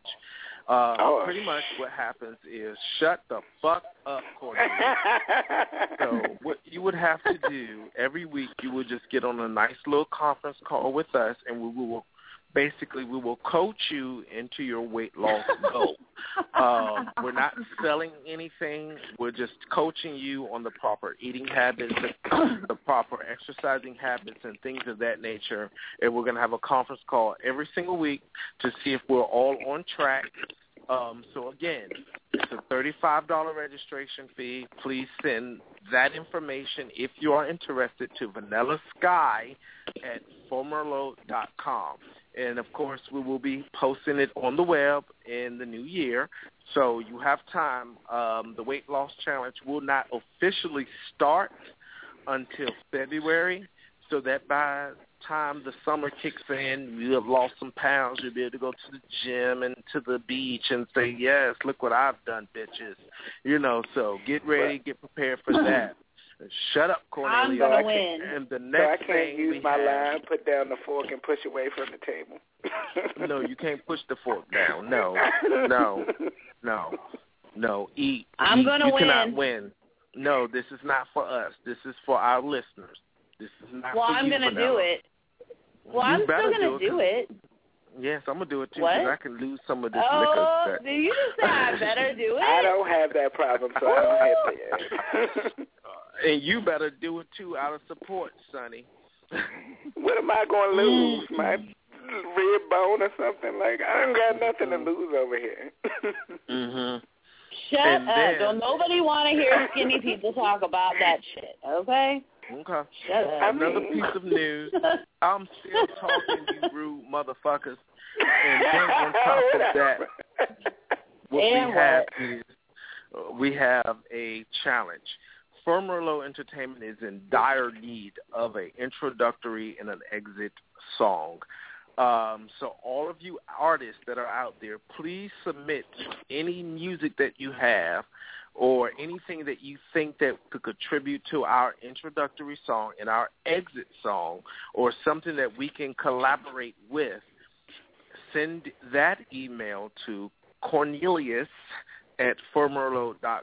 Uh, Oh. Pretty much what happens is shut the fuck up, Cornelia. so what you would have to do every week, you would just get on a nice little conference call with us, and we will basically we will coach you into your weight loss goal. um, we're not selling anything. We're just coaching you on the proper eating habits, the proper exercising habits, and things of that nature. And we're going to have a conference call every single week to see if we're all on track. Um, so again, it's a $35 registration fee. Please send that information if you are interested to Vanilla Sky at formerlo.com. And of course, we will be posting it on the web in the new year. So you have time. Um, the weight loss challenge will not officially start until February, so that by the time the summer kicks in, you have lost some pounds. You'll be able to go to the gym and to the beach and say, "Yes, look what I've done, bitches." You know, so get ready, get prepared for that. Shut up, Cornelia. I'm gonna I win. And the so I can't thing use my have, line, put down the fork, and push away from the table. no, you can't push the fork down. No, no, no, no. Eat. I'm eat. gonna you win. cannot win. No, this is not for us. This is for our listeners. This is not Well, for I'm you, gonna Vanilla. do it. Well, You I'm still gonna do it, do it. Yes, I'm gonna do it too What? because I can lose some of this Oh, liquor. did you just say I better do it? I don't have that problem, so I don't have to. That, and you better do it too out of support, Sonny. what am I going to lose? My rib bone or something? Like I don't got nothing to lose over here. mhm. Shut And up! then- Don't nobody want to hear skinny people talk about that shit. Okay? Okay. Shut up. Another mean- piece of news. I'm still talking, to you rude motherfuckers. And then on top of that, what And we have is uh, we have a challenge. Firmerlo Entertainment is in dire need of an introductory and an exit song. Um, so all of you artists that are out there, please submit any music that you have or anything that you think that could contribute to our introductory song and our exit song or something that we can collaborate with. Send that email to Cornelius at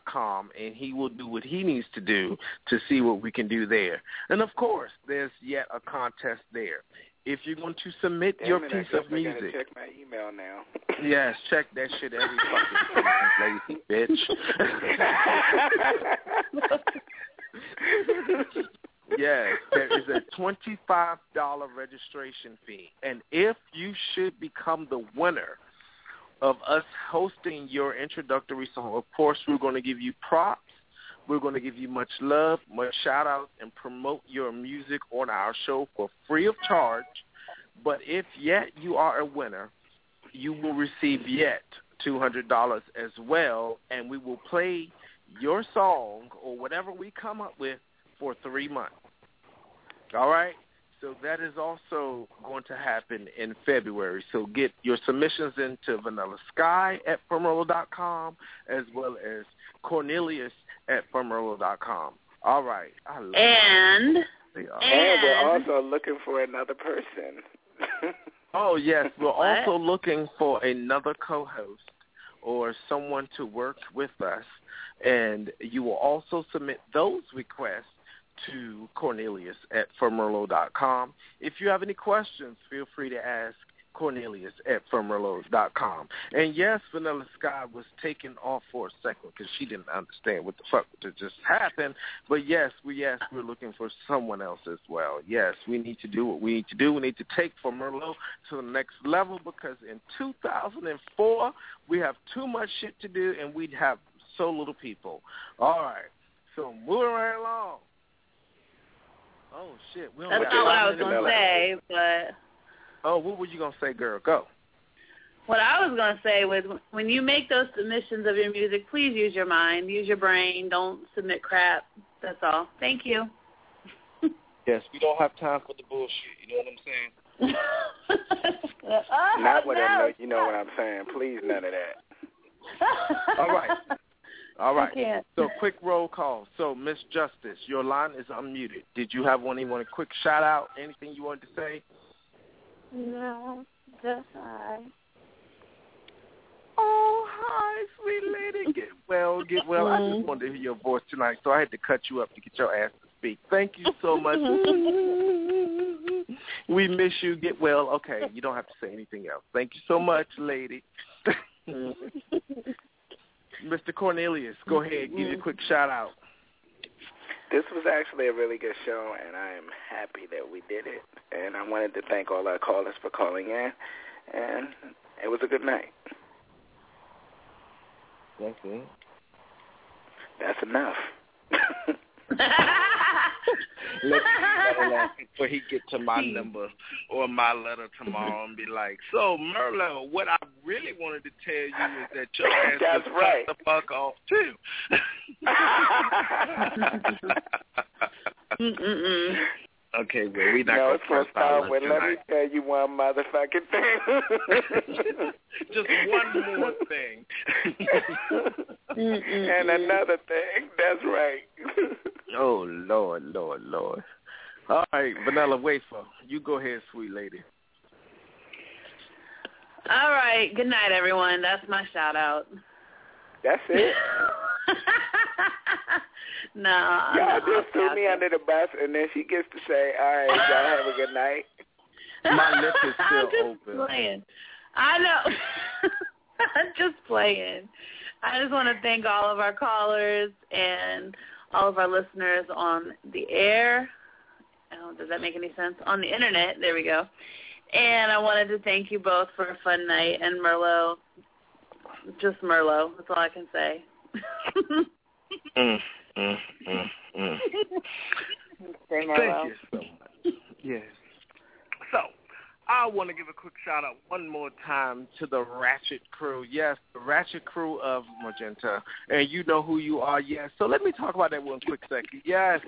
com, and he will do what he needs to do to see what we can do there. And of course, there's yet a contest there. If you're going to submit Damn your it, piece of I music, gotta check my email now. yes, check that shit every fucking lazy bitch. yes, there is a twenty-five dollar registration fee, and if you should become the winner of us hosting your introductory song, of course, we're going to give you props. We're going to give you much love, much shout outs, and promote your music on our show for free of charge. But if yet you are a winner, you will receive yet $200 as well, and we will play your song or whatever we come up with for three months. All right? So that is also going to happen in February. So get your submissions into Vanilla Sky at com as well as Cornelius at com. All right. I love And it. and we're also looking for another person. Oh yes, we're What? also looking for another co-host or someone to work with us, and you will also submit those requests to Cornelius at com. If you have any questions, feel free to ask Cornelius at com. And yes, Vanilla Sky was taken off for a second because she didn't understand what the fuck just happened. But yes, we yes we're looking for someone else as well. Yes, we need to do what we need to do. We need to take from Merlot to the next level because in 2004 we have too much shit to do and we have so little people. All right, so moving right along. Oh shit. We That's not what I was gonna say, but Oh, what were you gonna say, girl? Go. what I was gonna say was when you make those submissions of your music, please use your mind, use your brain. Don't submit crap. That's all. Thank you. Yes, we don't have time for the bullshit. You know what I'm saying? oh, Not what no. I know. You know what I'm saying. Please, none of that. All right. All right. So quick roll call. So Miss Justice, your line is unmuted. Did you have one? You want a quick shout out? Anything you wanted to say? No, just I. Oh, hi, sweet lady. Get well, get well. I just wanted to hear your voice tonight, so I had to cut you up to get your ass to speak. Thank you so much. we miss you. Get well. Okay, you don't have to say anything else. Thank you so much, lady. Mr. Cornelius, go ahead. Give you a mm-hmm. quick shout out. This was actually a really good show, and I am happy that we did it. And I wanted to thank all our callers for calling in, and it was a good night. That's it. That's enough. Let me settle that before he get to my hmm. number or my letter tomorrow and be like, so Merlo, what I really wanted to tell you is that your ass That's just right. the fuck off too. Mm-mm-mm. okay, well we not no, gonna it's gonna start with. luck Let me tell you one motherfucking thing. Just one more thing. and another thing. That's right. Oh Lord, Lord, Lord. All right, Vanilla Wafer, you go ahead, sweet lady. All right. Good night, everyone. That's my shout out. That's it. no. Y'all no, just threw me okay. under the bus, and then she gets to say, "All right, y'all have a good night." My lip is still I'm just open. Playing. I know. I'm just playing. I just want to thank all of our callers and all of our listeners on the air. Oh, does that make any sense? On the internet. There we go. And I wanted to thank you both for a fun night. And Merlo, just Merlo. That's all I can say. Mm, mm, mm, mm. Say Merlo. Thank you so much. Yes. So, I want to give a quick shout out one more time to the Ratchet crew. Yes, the Ratchet crew of Magenta. And you know who you are, yes. So let me talk about that one quick second. Yes,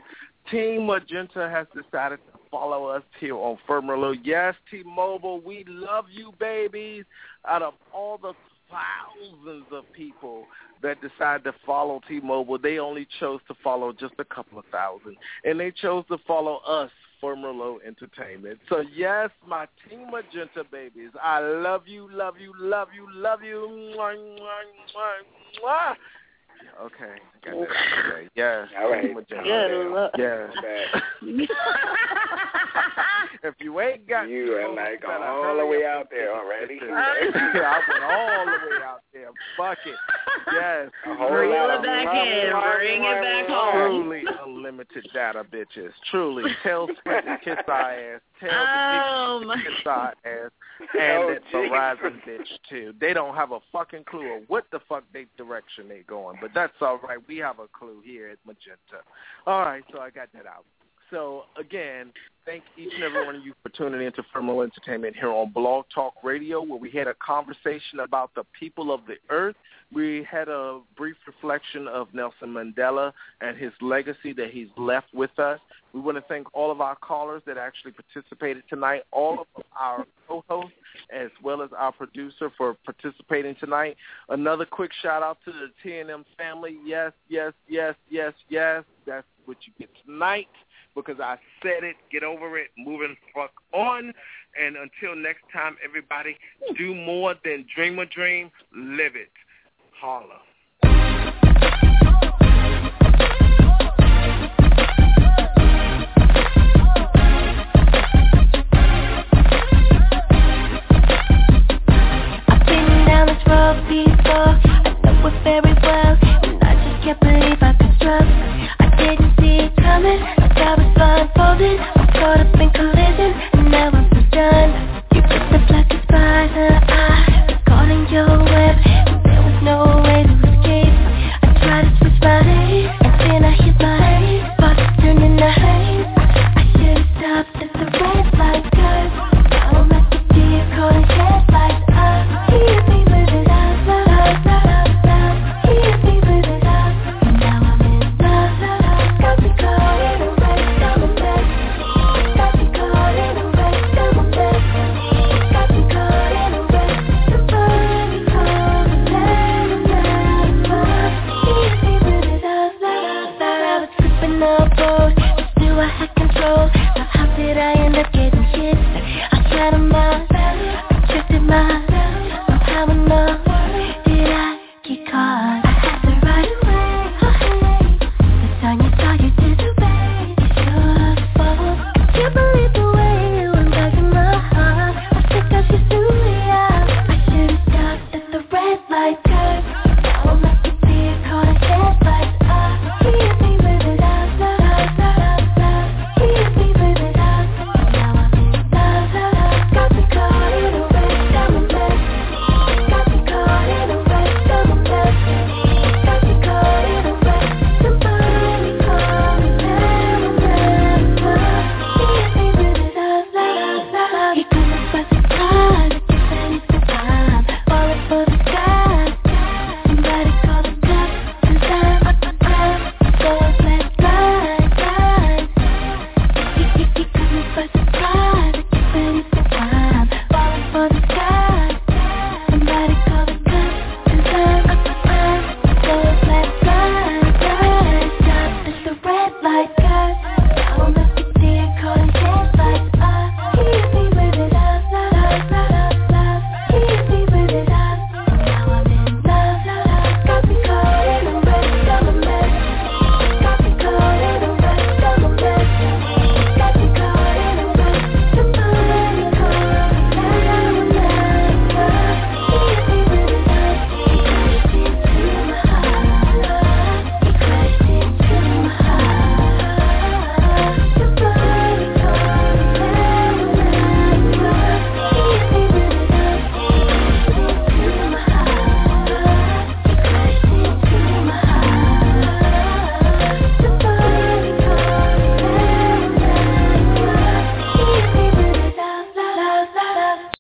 Team Magenta has decided to follow us here on Firmerlo. Yes, T-Mobile, we love you, babies. Out of all the thousands of people that decide to follow T-Mobile, they only chose to follow just a couple of thousand. And they chose to follow us, Merlot Entertainment. So yes, my Team Magenta babies, I love you, love you, love you, love you. Mwah, mwah, mwah, mwah. Okay, got that out of. Yes, All right. Good luck. Yes. If you ain't got You are like better all the way out there already. I went all the way out there. Fuck it. Yes. A whole Reel lot it back in. Bring it back home. Truly unlimited data, bitches. Truly. Tell Sprint to kiss our ass. Tell Oh, the kiss our ass. Um. And Oh, that. Verizon bitch, too. They don't have a fucking clue of what the fuck they direction they going. But that's all right. We have a clue here at Magenta. All right, so I got that out. So, again, thank each and every one of you for tuning in to Firmo Entertainment here on Blog Talk Radio, where we had a conversation about the people of the earth. We had a brief reflection of Nelson Mandela and his legacy that he's left with us. We want to thank all of our callers that actually participated tonight, all of our co-hosts, as well as our producer for participating tonight. Another quick shout-out to the T&M family. Yes, yes, yes, yes, yes. That's what you get tonight because I said it. Get over it. Moving fuck on. And until next time, everybody, do more than dream a dream. Live it. Holla. I've down this road unfolding Caught up in collision And now I'm so done. You just a flash by the eye